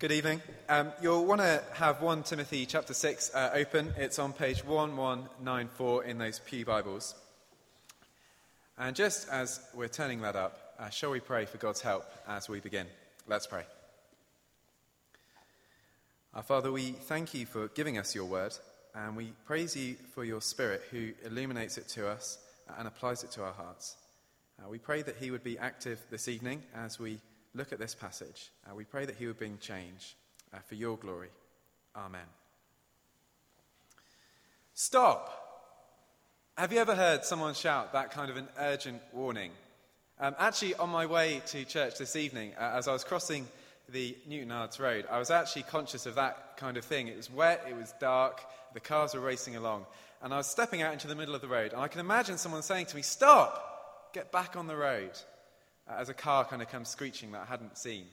Good evening. Um, you'll want to have 1 Timothy chapter 6 uh, open. It's on page 1194 in those Pew Bibles. And just as we're turning that up, uh, shall we pray for God's help as we begin? Let's pray. Our Father, we thank you for giving us your word, and we praise you for your Spirit who illuminates it to us and applies it to our hearts. Uh, we pray that he would be active this evening as we look at this passage. Uh, we pray that he would bring change uh, for your glory. Amen. Stop! Have you ever heard someone shout that kind of an urgent warning? Um, actually, on my way to church this evening, uh, as I was crossing the Newtownards Road, I was actually conscious of that kind of thing. It was wet, it was dark, the cars were racing along, and I was stepping out into the middle of the road, and I can imagine someone saying to me, Stop! Get back on the road as a car kind of comes screeching that I hadn't seen.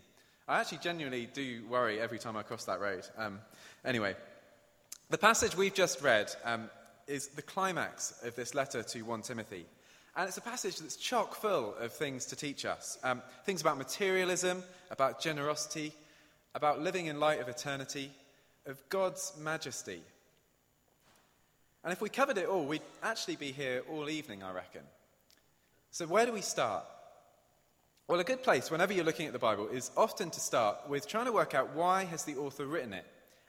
I actually genuinely do worry every time I cross that road. Um, anyway, the passage we've just read um, is the climax of this letter to 1 Timothy. And it's a passage that's chock full of things to teach us um, things about materialism, about generosity, about living in light of eternity, of God's majesty. And if we covered it all, we'd actually be here all evening, I reckon. So, where do we start? Well, a good place whenever you're looking at the Bible is often to start with trying to work out why has the author written it.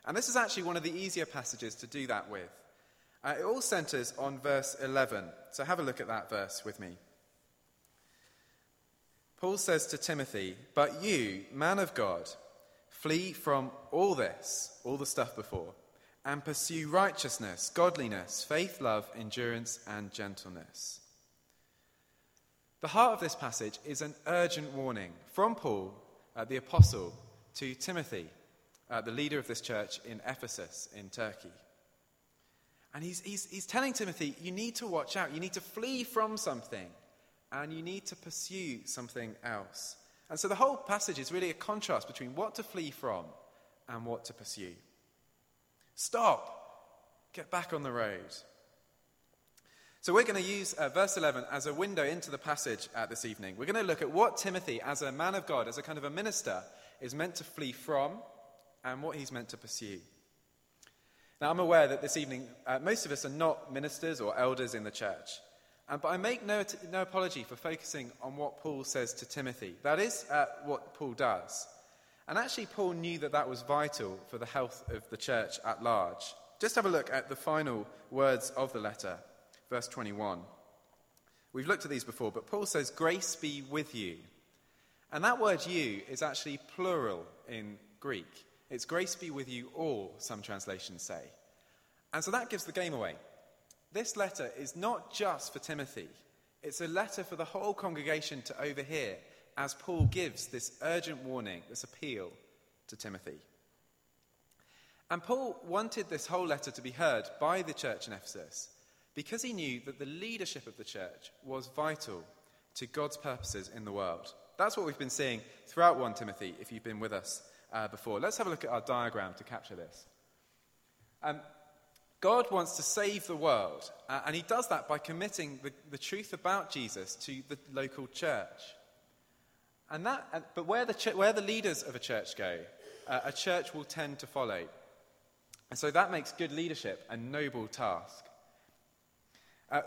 And this is actually one of the easier passages to do that with. Uh, it all centers on verse 11. So have a look at that verse with me. Paul says to Timothy, But you, man of God, flee from all this, all the stuff before, and pursue righteousness, godliness, faith, love, endurance, and gentleness. The heart of this passage is an urgent warning from Paul, uh, the apostle, to Timothy, uh, the leader of this church in Ephesus in Turkey. And he's, he's, he's telling Timothy, you need to watch out. You need to flee from something, and you need to pursue something else. And so the whole passage is really a contrast between what to flee from and what to pursue. Stop. Get back on the road. So, we're going to use uh, verse 11 as a window into the passage uh, this evening. We're going to look at what Timothy, as a man of God, as a kind of a minister, is meant to flee from and what he's meant to pursue. Now, I'm aware that this evening, uh, most of us are not ministers or elders in the church. But I make no, no, apology for focusing on what Paul says to Timothy. That is uh, what Paul does. And actually, Paul knew that that was vital for the health of the church at large. Just have a look at the final words of the letter verse 21. We've looked at these before, but Paul says, Grace be with you. And that word you is actually plural in Greek. It's grace be with you all, some translations say. And so that gives the game away. This letter is not just for Timothy, it's a letter for the whole congregation to overhear as Paul gives this urgent warning, this appeal to Timothy. And Paul wanted this whole letter to be heard by the church in Ephesus because he knew that the leadership of the church was vital to God's purposes in the world. That's what we've been seeing throughout 1 Timothy, if you've been with us uh, before. Let's have a look at our diagram to capture this. Um, God wants to save the world, uh, and he does that by committing the, the, truth about Jesus to the local church. And that, uh, but where the, ch- where the leaders of a church go, uh, a church will tend to follow. And so that makes good leadership a noble task. Uh,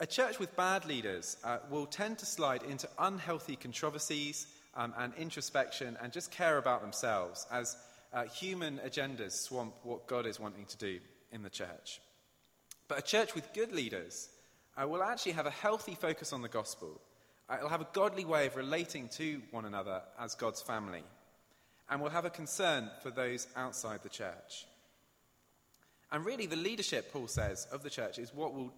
a church with bad leaders uh, will tend to slide into unhealthy controversies um, and introspection and just care about themselves as uh, human agendas swamp what God is wanting to do in the church. But a church with good leaders uh, will actually have a healthy focus on the gospel. Uh, it'll have a godly way of relating to one another as God's family. And will have a concern for those outside the church. And really, the leadership, Paul says, of the church is what will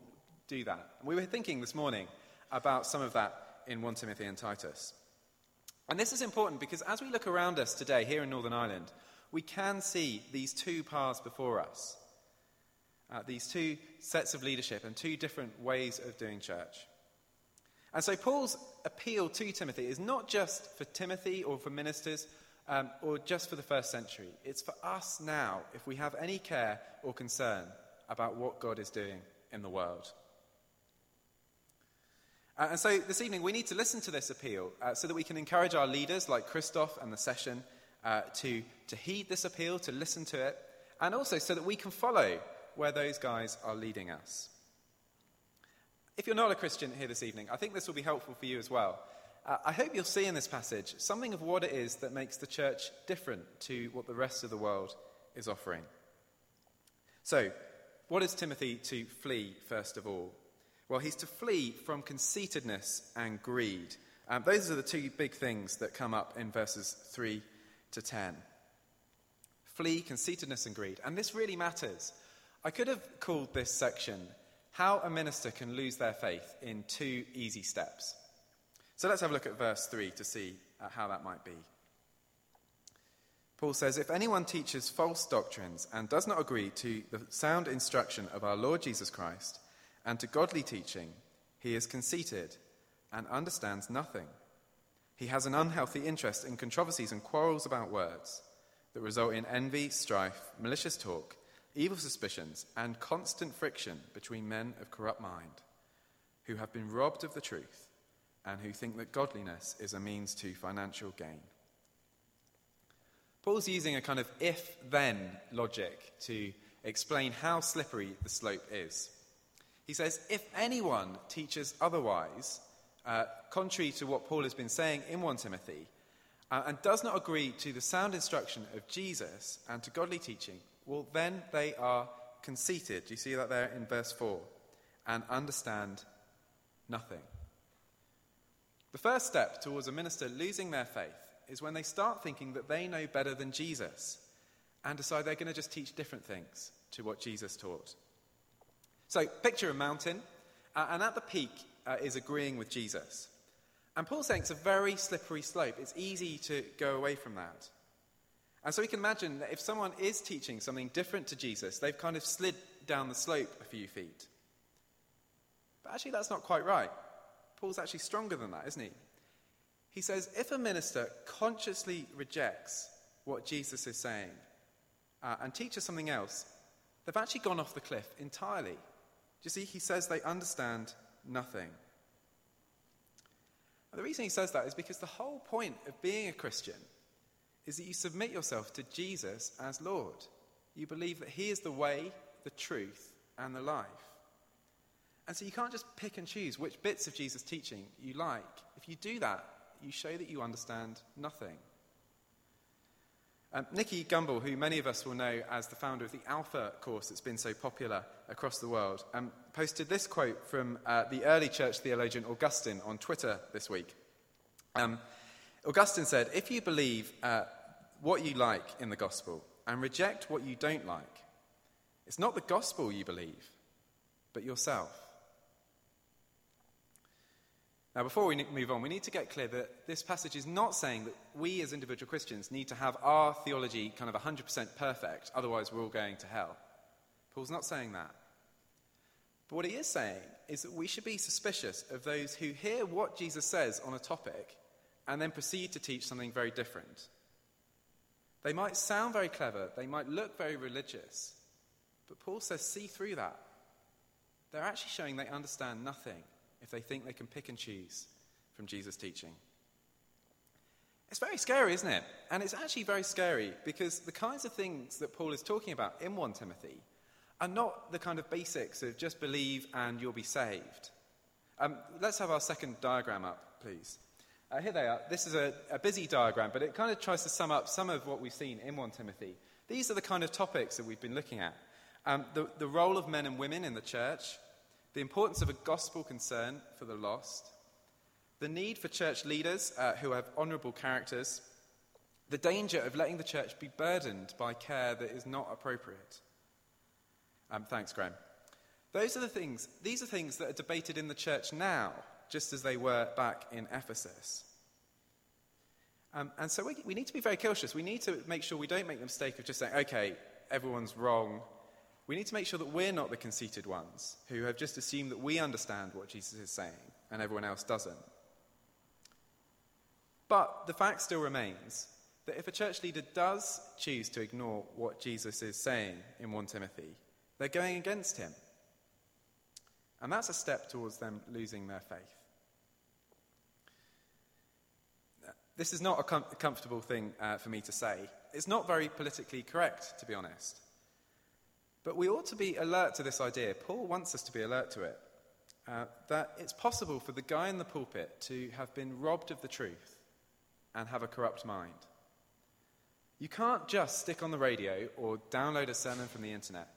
do that. And we were thinking this morning about some of that in 1 Timothy and Titus. And this is important because as we look around us today here in Northern Ireland, we can see these two paths before us. Uh, these two sets of leadership and two different ways of doing church. And so Paul's appeal to Timothy is not just for Timothy or for ministers um, or just for the first century. It's for us now if we have any care or concern about what God is doing in the world. Uh, and so this evening, we need to listen to this appeal uh, so that we can encourage our leaders like Christoph and the session uh, to, to heed this appeal, to listen to it, and also so that we can follow where those guys are leading us. If you're not a Christian here this evening, I think this will be helpful for you as well. Uh, I hope you'll see in this passage something of what it is that makes the church different to what the rest of the world is offering. So, what is Timothy to flee, first of all? Well, he's to flee from conceitedness and greed. Um, those are the two big things that come up in verses 3 to 10. Flee conceitedness and greed. And this really matters. I could have called this section How a Minister Can Lose Their Faith in Two Easy Steps. So let's have a look at verse 3 to see uh, how that might be. Paul says, If anyone teaches false doctrines and does not agree to the sound instruction of our Lord Jesus Christ and to godly teaching, he is conceited and understands nothing. He has an unhealthy interest in controversies and quarrels about words that result in envy, strife, malicious talk, evil suspicions, and constant friction between men of corrupt mind who have been robbed of the truth and who think that godliness is a means to financial gain. Paul's using a kind of if then logic to explain how slippery the slope is. He says, if anyone teaches otherwise, uh, contrary to what Paul has been saying in 1 Timothy, uh, and does not agree to the sound instruction of Jesus and to godly teaching, well, then they are conceited. Do you see that there in verse 4? And understand nothing. The first step towards a minister losing their faith is when they start thinking that they know better than Jesus and decide they're going to just teach different things to what Jesus taught. So, picture a mountain, uh, and at the peak uh, is agreeing with Jesus. And Paul's saying it's a very slippery slope. It's easy to go away from that. And so we can imagine that if someone is teaching something different to Jesus, they've kind of slid down the slope a few feet. But actually, that's not quite right. Paul's actually stronger than that, isn't he? He says if a minister consciously rejects what Jesus is saying uh, and teaches something else, they've actually gone off the cliff entirely. Do you see? He says they understand nothing. And the reason he says that is because the whole point of being a Christian is that you submit yourself to Jesus as Lord. You believe that He is the way, the truth, and the life. And so you can't just pick and choose which bits of Jesus' teaching you like. If you do that, you show that you understand nothing. Um, Nicky Gumbel, who many of us will know as the founder of the Alpha course that's been so popular across the world, um, posted this quote from uh, the early church theologian Augustine on Twitter this week. Um, Augustine said, If you believe uh, what you like in the gospel and reject what you don't like, it's not the gospel you believe, but yourself. Now, before we move on, we need to get clear that this passage is not saying that we as individual Christians need to have our theology kind of 100% perfect, otherwise, we're all going to hell. Paul's not saying that. But what he is saying is that we should be suspicious of those who hear what Jesus says on a topic and then proceed to teach something very different. They might sound very clever, they might look very religious, but Paul says, see through that. They're actually showing they understand nothing if they think they can pick and choose from Jesus' teaching. It's very scary, isn't it? And it's actually very scary because the kinds of things that Paul is talking about in 1 Timothy are not the kind of basics of just believe and you'll be saved. Um, let's have our second diagram up, please. Uh, here they are. This is a, a busy diagram, but it kind of tries to sum up some of what we've seen in 1 Timothy. These are the kind of topics that we've been looking at um, the, the role of men and women in the church, the importance of a gospel concern for the lost, the need for church leaders uh, who have honourable characters, the danger of letting the church be burdened by care that is not appropriate. Um, thanks, Graham. Those are the things, these are things that are debated in the church now, just as they were back in Ephesus. Um, and so we, we need to be very cautious. We need to make sure we don't make the mistake of just saying, okay, everyone's wrong, we need to make sure that we're not the conceited ones who have just assumed that we understand what Jesus is saying and everyone else doesn't. But the fact still remains that if a church leader does choose to ignore what Jesus is saying in 1 Timothy, they're going against him. And that's a step towards them losing their faith. this is not a, com- comfortable thing uh, for me to say. It's not very politically correct, to be honest. But we ought to be alert to this idea. Paul wants us to be alert to it. Uh, that it's possible for the guy in the pulpit to have been robbed of the truth and have a corrupt mind. You can't just stick on the radio or download a sermon from the internet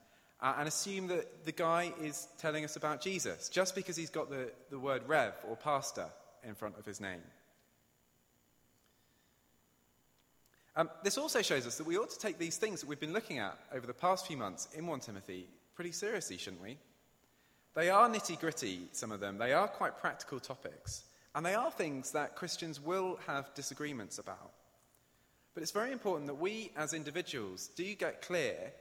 uh, and assume that the guy is telling us about Jesus just because he's got the, the word rev or pastor in front of his name. Um, this also shows us that we ought to take these things that we've been looking at over the past few months in 1 Timothy pretty seriously, shouldn't we? They are nitty gritty, some of them. They are quite practical topics. And they are things that Christians will have disagreements about. But it's very important that we, as individuals, do get clear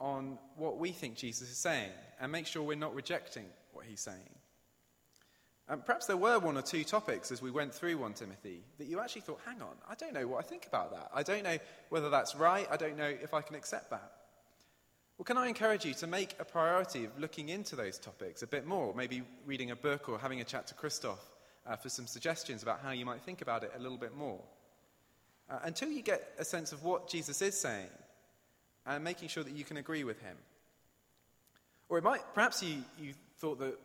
on what we think Jesus is saying and make sure we're not rejecting what he's saying. Perhaps there were one or two topics as we went through 1 Timothy that you actually thought, hang on, I don't know what I think about that. I don't know whether that's right. I don't know if I can accept that. Well, can I encourage you to make a priority of looking into those topics a bit more? Maybe reading a book or having a chat to Christoph uh, for some suggestions about how you might think about it a little bit more. Uh, until you get a sense of what Jesus is saying and making sure that you can agree with him. Or it might, perhaps you, you thought that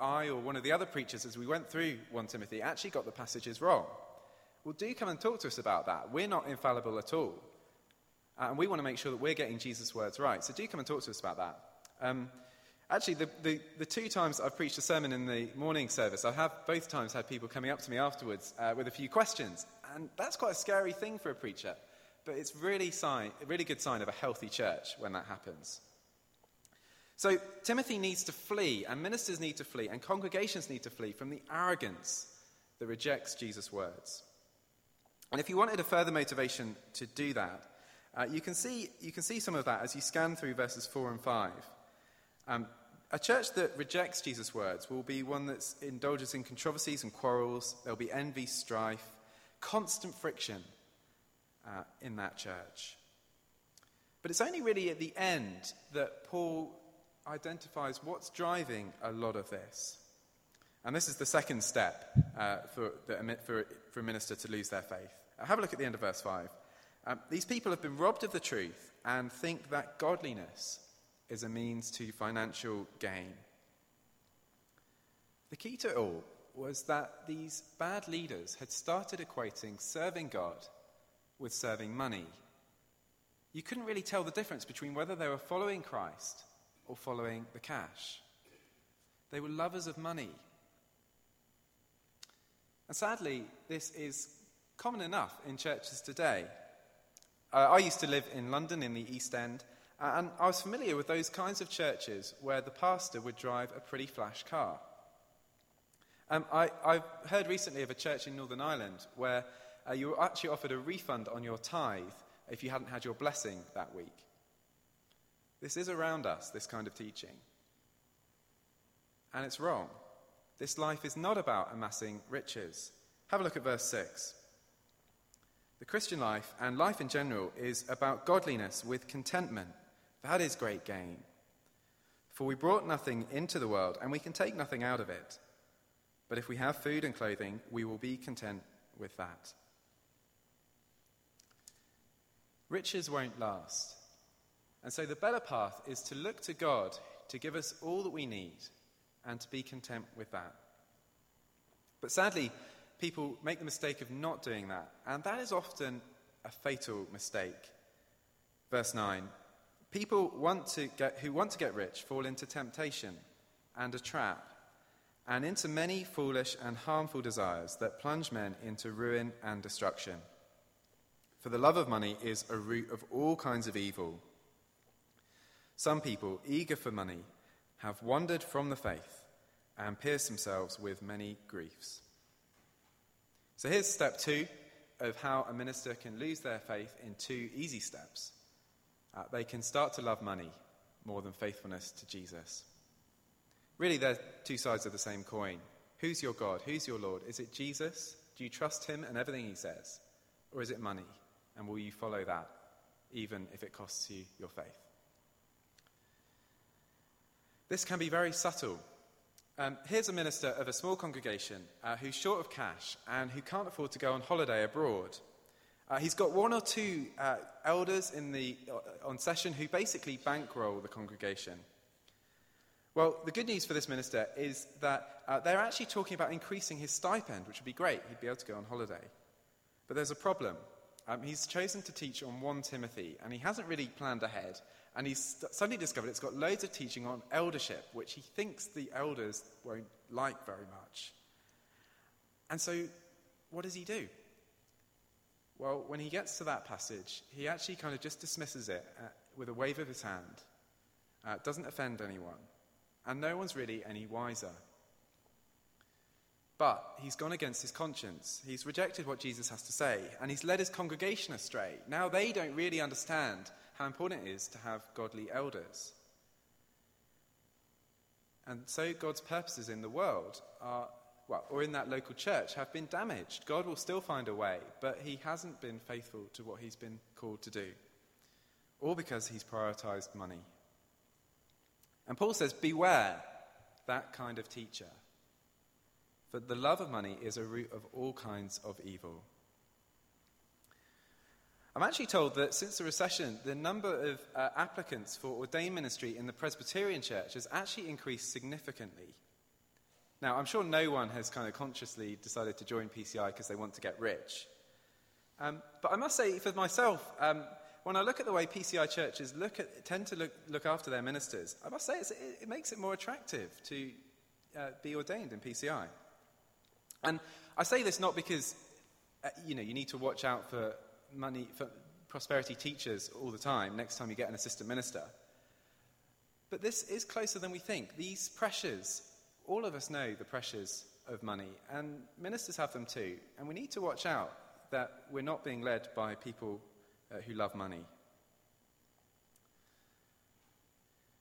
I or one of the other preachers, as we went through 1 Timothy, actually got the passages wrong. Well, do come and talk to us about that. We're not infallible at all. Uh, and we want to make sure that we're getting Jesus' words right. So do come and talk to us about that. Um, actually, the, the, the, two times I've preached a sermon in the morning service, I have both times had people coming up to me afterwards uh, with a few questions. And that's quite a scary thing for a preacher. But it's really sign, a really good sign of a healthy church when that happens. So Timothy needs to flee, and ministers need to flee, and congregations need to flee from the arrogance that rejects Jesus' words. And if you wanted a further motivation to do that, uh, you, can see, you can see some of that as you scan through verses 4 and 5. Um, a church that rejects Jesus' words will be one that indulges in controversies and quarrels. There'll be envy, strife, constant friction uh, in that church. But it's only really at the end that Paul identifies what's driving a lot of this. And this is the second step uh, for, the, for, for, a minister to lose their faith. Have a look at the end of verse 5. Um, these people have been robbed of the truth and think that godliness is a means to financial gain. The key to it all was that these bad leaders had started equating serving God with serving money. You couldn't really tell the difference between whether they were following Christ or following the cash. They were lovers of money. And sadly, this is common enough in churches today. Uh, I used to live in London in the East End, and I was familiar with those kinds of churches where the pastor would drive a pretty flash car. Um, I, I heard recently of a church in Northern Ireland where uh, you were actually offered a refund on your tithe if you hadn't had your blessing that week. This is around us, this kind of teaching. And it's wrong. This life is not about amassing riches. Have a look at verse 6. The Christian life and life in general is about godliness with contentment. That is great gain. For we brought nothing into the world, and we can take nothing out of it. But if we have food and clothing, we will be content with that. Riches won't last. And so the better path is to look to God to give us all that we need and to be content with that. But sadly, people make the mistake of not doing that, and that is often a fatal mistake. Verse 9 People want to get, who want to get rich fall into temptation and a trap, and into many foolish and harmful desires that plunge men into ruin and destruction. For the love of money is a root of all kinds of evil. Some people, eager for money, have wandered from the faith and pierced themselves with many griefs. So here's step two of how a minister can lose their faith in two easy steps. Uh, they can start to love money more than faithfulness to Jesus. Really, they're two sides of the same coin. Who's your God? Who's your Lord? Is it Jesus? Do you trust him and everything he says? Or is it money? And will you follow that, even if it costs you your faith? This can be very subtle. Um, here's a minister of a small congregation uh, who's short of cash and who can't afford to go on holiday abroad. Uh, he's got one or two uh, elders in the, uh, on session who basically bankroll the congregation. Well, the good news for this minister is that uh, they're actually talking about increasing his stipend, which would be great. He'd be able to go on holiday. But there's a problem. Um, he's chosen to teach on 1 Timothy, and he hasn't really planned ahead. And he's suddenly discovered it's got loads of teaching on eldership, which he thinks the elders won't like very much. And so, what does he do? Well, when he gets to that passage, he actually kind of just dismisses it uh, with a wave of his hand. Uh, doesn't offend anyone and no one's really any wiser. But he's gone against his conscience. He's rejected what Jesus has to say, and he's led his congregation astray. Now they don't really understand how important it is to have godly elders. And so God's purposes in the world are, well, or in that local church, have been damaged. God will still find a way, but he hasn't been faithful to what he's been called to do. All because he's prioritized money. And Paul says, Beware that kind of teacher. For the love of money is a root of all kinds of evil. I'm actually told that since the recession, the number of uh, applicants for ordained ministry in the Presbyterian Church has actually increased significantly. Now, I'm sure no one has kind of consciously decided to join PCI because they want to get rich. Um, but I must say, for myself, um, when I look at the way PCI churches look at, tend to look, look after their ministers, I must say it, it, makes it more attractive to uh, be ordained in PCI. And I say this not because uh, you know you need to watch out for money for prosperity teachers all the time next time you get an assistant minister. But this is closer than we think. These pressures, all of us know the pressures of money, and ministers have them too. And we need to watch out that we're not being led by people uh, who love money.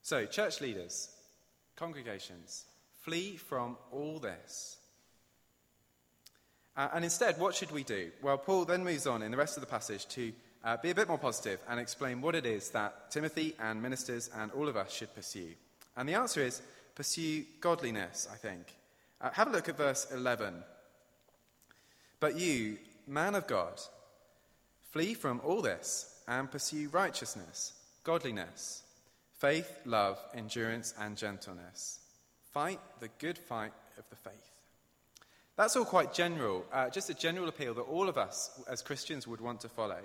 So, church leaders, congregations, flee from all this. Uh, and instead, what should we do? Well, Paul then moves on in the rest of the passage to uh, be a bit more positive and explain what it is that Timothy and ministers and all of us should pursue. And the answer is pursue godliness, I think. Uh, have a look at verse 11. But you, man of God, Flee from all this and pursue righteousness, godliness, faith, love, endurance, and gentleness. Fight the good fight of the faith. That's all quite general, uh, just a general appeal that all of us as Christians would want to follow.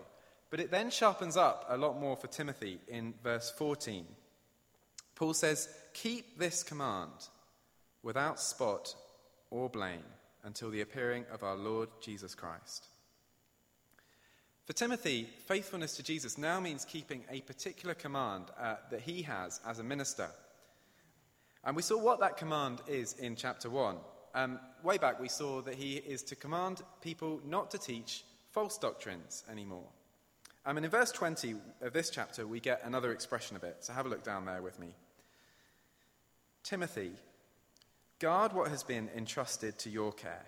But it then sharpens up a lot more for Timothy in verse 14. Paul says, Keep this command without spot or blame until the appearing of our Lord Jesus Christ. For Timothy, faithfulness to Jesus now means keeping a particular command uh, that he has as a minister. And we saw what that command is in chapter 1. Um, way back, we saw that he is to command people not to teach false doctrines anymore. Um, and in verse 20 of this chapter, we get another expression of it. So have a look down there with me. Timothy, guard what has been entrusted to your care.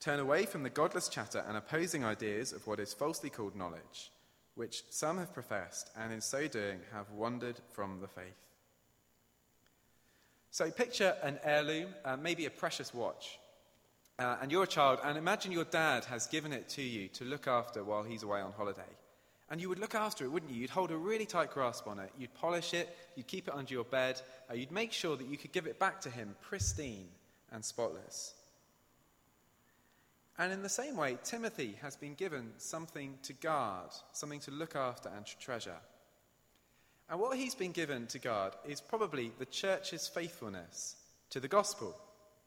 Turn away from the godless chatter and opposing ideas of what is falsely called knowledge, which some have professed, and in so doing have wandered from the faith. So picture an heirloom, uh, maybe a precious watch. Uh, and you're a child, and imagine your dad has given it to you to look after while he's away on holiday. And you would look after it, wouldn't you? You'd hold a really tight grasp on it. You'd polish it. You'd keep it under your bed. Uh, you'd make sure that you could give it back to him pristine and spotless. And in the same way, Timothy has been given something to guard, something to look after and to treasure. And what he's been given to guard is probably the church's faithfulness to the gospel,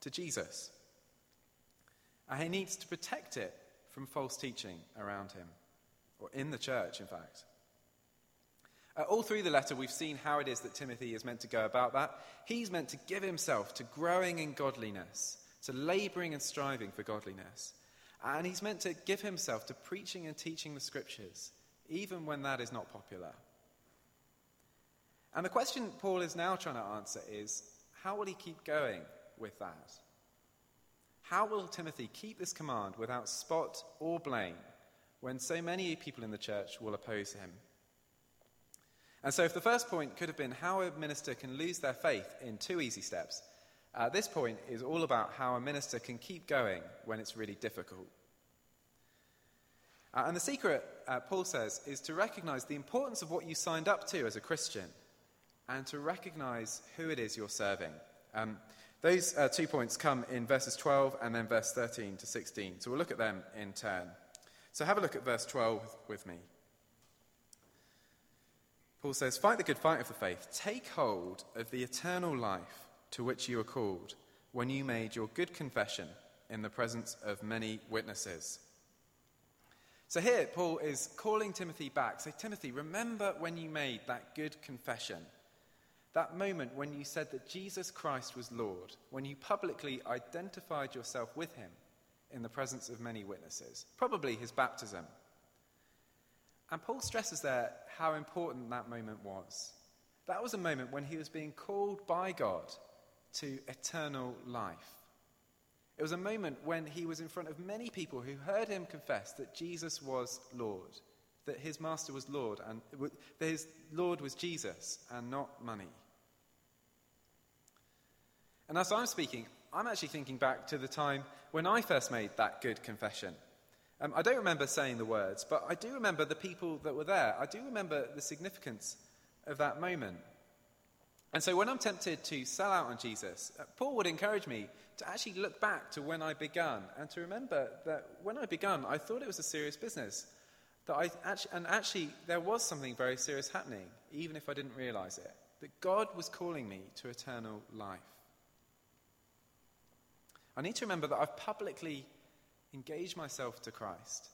to Jesus. And he needs to protect it from false teaching around him, or in the church, in fact. Uh, all through the letter, we've seen how it is that Timothy is meant to go about that. He's meant to give himself to growing in godliness, to laboring and striving for godliness. And he's meant to give himself to preaching and teaching the scriptures, even when that is not popular. And the question Paul is now trying to answer is how will he keep going with that? How will Timothy keep this command without spot or blame when so many people in the church will oppose him? And so, if the first point could have been how a minister can lose their faith in two easy steps, Uh, this point is all about how a minister can keep going when it's really difficult. Uh, and the secret, uh, Paul says, is to recognize the importance of what you signed up to as a Christian and to recognize who it is you're serving. Um, those uh, two points come in verses 12 and then verse 13 to 16. So we'll look at them in turn. So have a look at verse 12 with me. Paul says, Fight the good fight of the faith. Take hold of the eternal life to which you were called when you made your good confession in the presence of many witnesses. So here, Paul is calling Timothy back. Say, Timothy, remember when you made that good confession. That moment when you said that Jesus Christ was Lord, when you publicly identified yourself with him in the presence of many witnesses, probably his baptism. And Paul stresses there how important that moment was. That was a moment when he was being called by God to eternal life. It was a moment when he was in front of many people who heard him confess that Jesus was Lord, that his master was Lord, and that his Lord was Jesus and not money. And as I'm speaking, I'm actually thinking back to the time when I first made that good confession. Um, I don't remember saying the words, but I do remember the people that were there. I do remember the significance of that moment. And so when I'm tempted to sell out on Jesus, uh, Paul would encourage me to actually look back to when I began and to remember that when I began, I thought it was a serious business. That I actually, and actually, there was something very serious happening, even if I didn't realize it. That God was calling me to eternal life. I need to remember that I've publicly engaged myself to Christ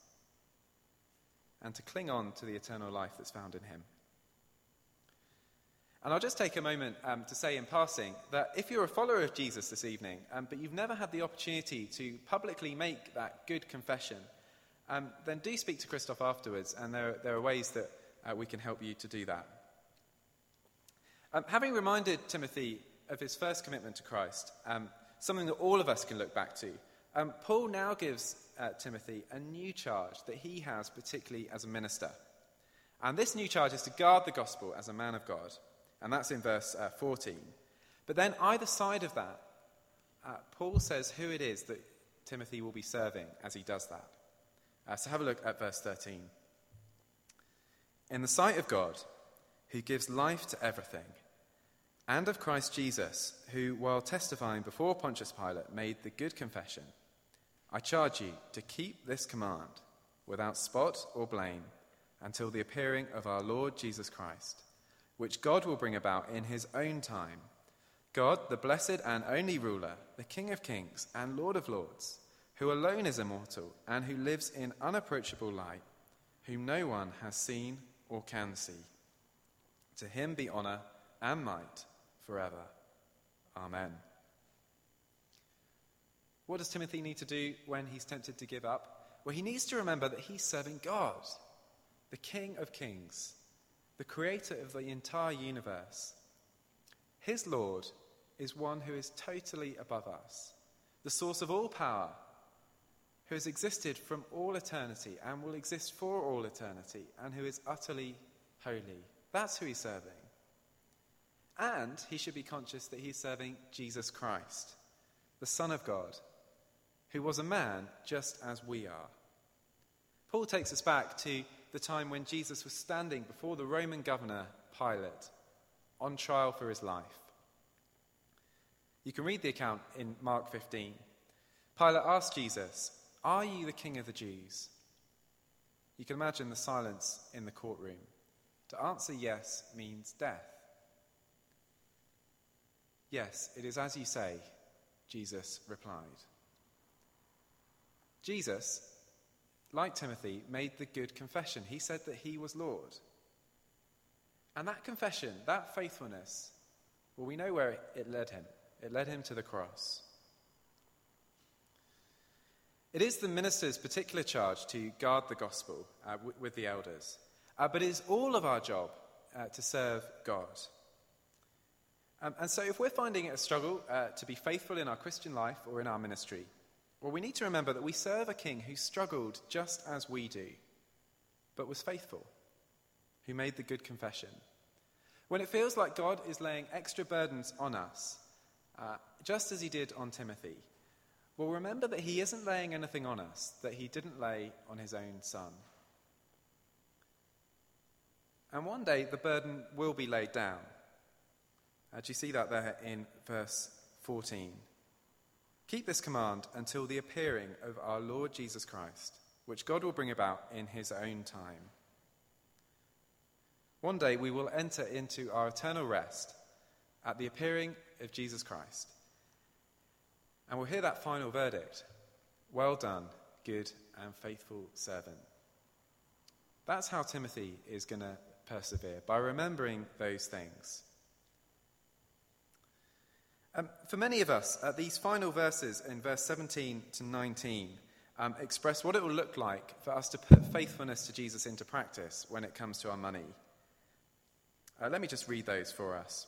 and to cling on to the eternal life that's found in Him. And I'll just take a moment um, to say in passing that if you're a follower of Jesus this evening, um, but you've never had the opportunity to publicly make that good confession, um, then do speak to Christoph afterwards, and there, there are ways that uh, we can help you to do that. Um, having reminded Timothy of his first commitment to Christ, um, something that all of us can look back to, um, Paul now gives uh, Timothy a new charge that he has, particularly as a minister. And this new charge is to guard the gospel as a man of God. And that's in verse uh, 14. But then, either side of that, uh, Paul says who it is that Timothy will be serving as he does that. Uh, so have a look at verse 13. In the sight of God, who gives life to everything, and of Christ Jesus, who, while testifying before Pontius Pilate, made the good confession, I charge you to keep this command without spot or blame until the appearing of our Lord Jesus Christ which God will bring about in his own time. God, the blessed and only ruler, the King of kings and Lord of lords, who alone is immortal and who lives in unapproachable light, whom no one has seen or can see. To him be honor and might forever. Amen. What does Timothy need to do when he's tempted to give up? Well, he needs to remember that he's serving God, the King of kings the creator of the entire universe. His Lord is one who is totally above us, the source of all power, who has existed from all eternity and will exist for all eternity, and who is utterly holy. That's who he's serving. And he should be conscious that he's serving Jesus Christ, the Son of God, who was a man just as we are. Paul takes us back to the time when Jesus was standing before the Roman governor Pilate on trial for his life. You can read the account in Mark 15. Pilate asked Jesus, Are you the king of the Jews? You can imagine the silence in the courtroom. To answer yes means death. Yes, it is as you say, Jesus replied. Jesus like Timothy, made the good confession. He said that he was Lord. And that confession, that faithfulness, well, we know where it led him. It led him to the cross. It is the minister's particular charge to guard the gospel uh, w- with the elders, uh, but it is all of our job uh, to serve God. Um, and so, if we're finding it a struggle uh, to be faithful in our Christian life or in our ministry, well, we need to remember that we serve a king who struggled just as we do, but was faithful, who made the good confession. When it feels like God is laying extra burdens on us, uh, just as he did on Timothy, will remember that he isn't laying anything on us that he didn't lay on his own son. And one day the burden will be laid down. Do you see that there in verse 14? Keep this command until the appearing of our Lord Jesus Christ, which God will bring about in his own time. One day we will enter into our eternal rest at the appearing of Jesus Christ. And we'll hear that final verdict Well done, good and faithful servant. That's how Timothy is going to persevere, by remembering those things. Um, for many of us, uh, these final verses in verse 17 to 19 um, express what it will look like for us to put faithfulness to Jesus into practice when it comes to our money. Uh, let me just read those for us.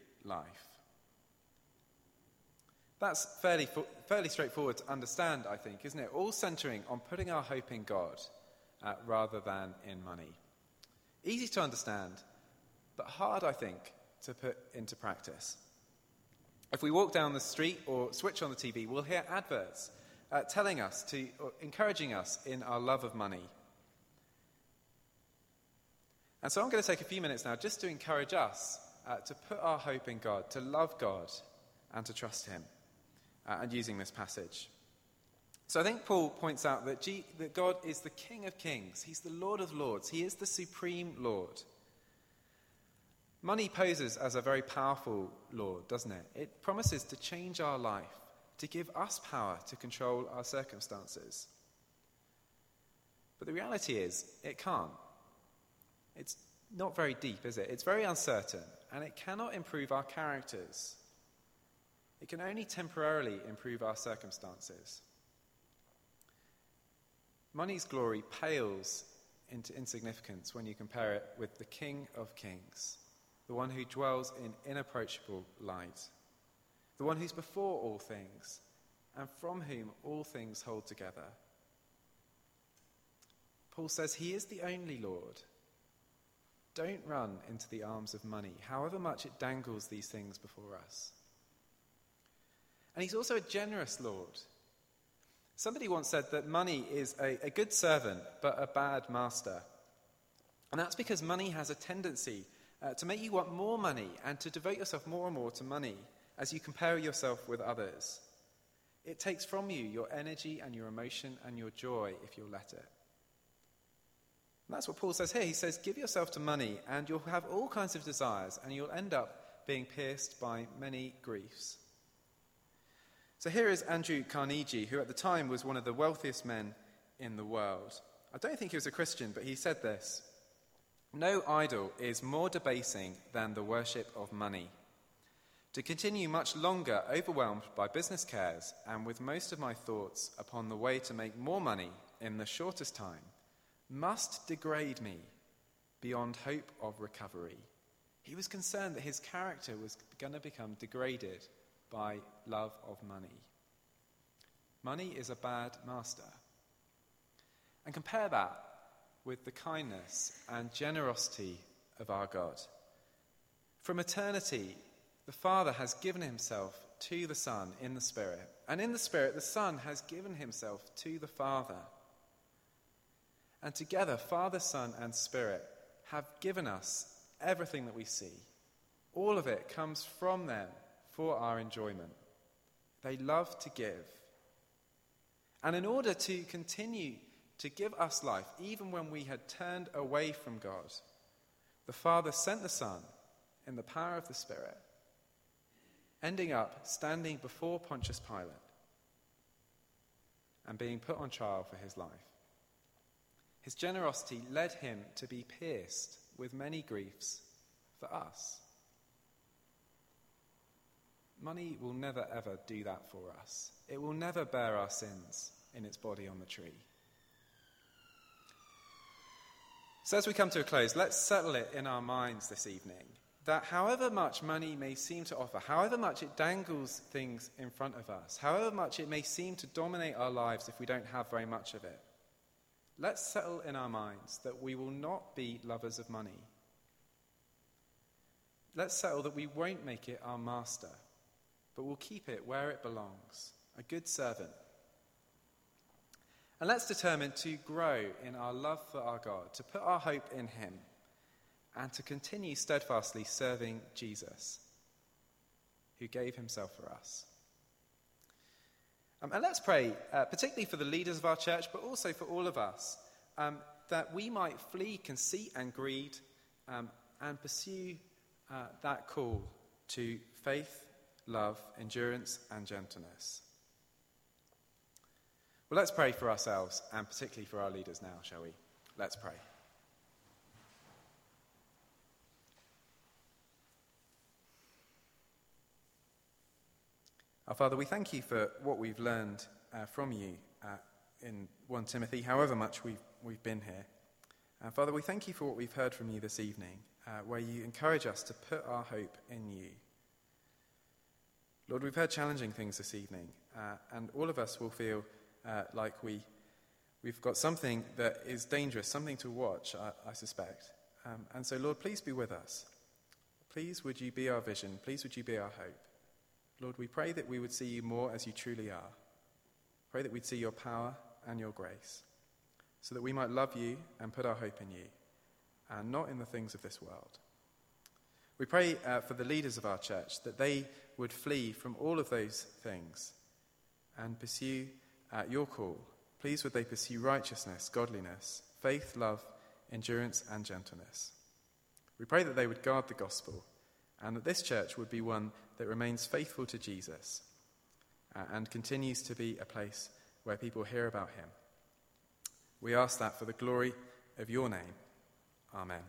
life. That's fairly, fairly straightforward to understand, I think, isn't it? All centering on putting our hope in God uh, rather than in money. Easy to understand, but hard, I think, to put into practice. If we walk down the street or switch on the TV, we'll hear adverts uh, telling us to, encouraging us in our love of money. And so I'm going to take a few minutes now just to encourage us uh, to put our hope in God, to love God, and to trust Him, uh, and using this passage. So I think Paul points out that, G- that God is the King of kings, He's the Lord of lords, He is the supreme Lord. Money poses as a very powerful Lord, doesn't it? It promises to change our life, to give us power to control our circumstances. But the reality is, it can't. It's not very deep, is it? It's very uncertain, and it cannot improve our characters. It can only temporarily improve our circumstances. Money's glory pales into insignificance when you compare it with the King of Kings the one who dwells in inapproachable light, the one who's before all things, and from whom all things hold together. Paul says he is the only Lord. Don't run into the arms of money, however much it dangles these things before us. And he's also a generous Lord. Somebody once said that money is a, a good servant, but a bad master. And that's because money has a tendency uh, to make you want more money and to devote yourself more and more to money as you compare yourself with others. It takes from you your energy and your emotion and your joy if you'll let it. And that's what Paul says here. He says, Give yourself to money, and you'll have all kinds of desires, and you'll end up being pierced by many griefs. So here is Andrew Carnegie, who at the time was one of the wealthiest men in the world. I don't think he was a Christian, but he said this no idol is more debasing than the worship of money. To continue much longer overwhelmed by business cares and with most of my thoughts upon the way to make more money in the shortest time must degrade me beyond hope of recovery. He was concerned that his character was going to become degraded by love of money. Money is a bad master. And compare that with the kindness and generosity of our God. From eternity, the Father has given himself to the Son in the Spirit, and in the Spirit, the Son has given himself to the Father. And together, Father, Son, and Spirit have given us everything that we see. All of it comes from them for our enjoyment. They love to give. And in order to continue to give us life, even when we had turned away from God. The Father sent the Son in the power of the Spirit, ending up standing before Pontius Pilate and being put on trial for his life. His generosity led him to be pierced with many griefs for us. money will never ever do that for us. It will never bear our sins in its body on the tree. So, as we come to a close, let's settle it in our minds this evening that however much money may seem to offer, however much it dangles things in front of us, however much it may seem to dominate our lives if we don't have very much of it, let's settle in our minds that we will not be lovers of money. Let's settle that we won't make it our master, but we'll keep it where it belongs a good servant. And let's determine to grow in our love for our God, to put our hope in Him and to continue steadfastly serving Jesus, who gave himself for us. Um, and let's pray, uh, particularly for the leaders of our church, but also for all of us, um, that we might flee conceit and greed um, and pursue uh, that call to faith, love, endurance, and gentleness. Well, let's pray for ourselves and particularly for our leaders now, shall we? Let's pray. Our Father, we thank you for what we've learned uh, from you uh, in 1 Timothy, however much we've, we've been here. Uh, Father, we thank you for what we've heard from you this evening, uh, where you encourage us to put our hope in you. Lord, we've heard challenging things this evening, uh, and all of us will feel uh, like we, we've got something that is dangerous, something to watch, I, I suspect. Um, and so, Lord, please be with us. Please would you be our vision. Please would you be our hope. Lord, we pray that we would see you more as you truly are. Pray that we'd see your power and your grace, so that we might love you and put our hope in you, and not in the things of this world. We pray uh, for the leaders of our church that they would flee from all of those things and pursue uh, your call. Please would they pursue righteousness, godliness, faith, love, endurance, and gentleness. We pray that they would guard the gospel and that this church would be one that remains faithful to Jesus uh, and continues to be a place where people hear about him. We ask that for the glory of your name. Amen.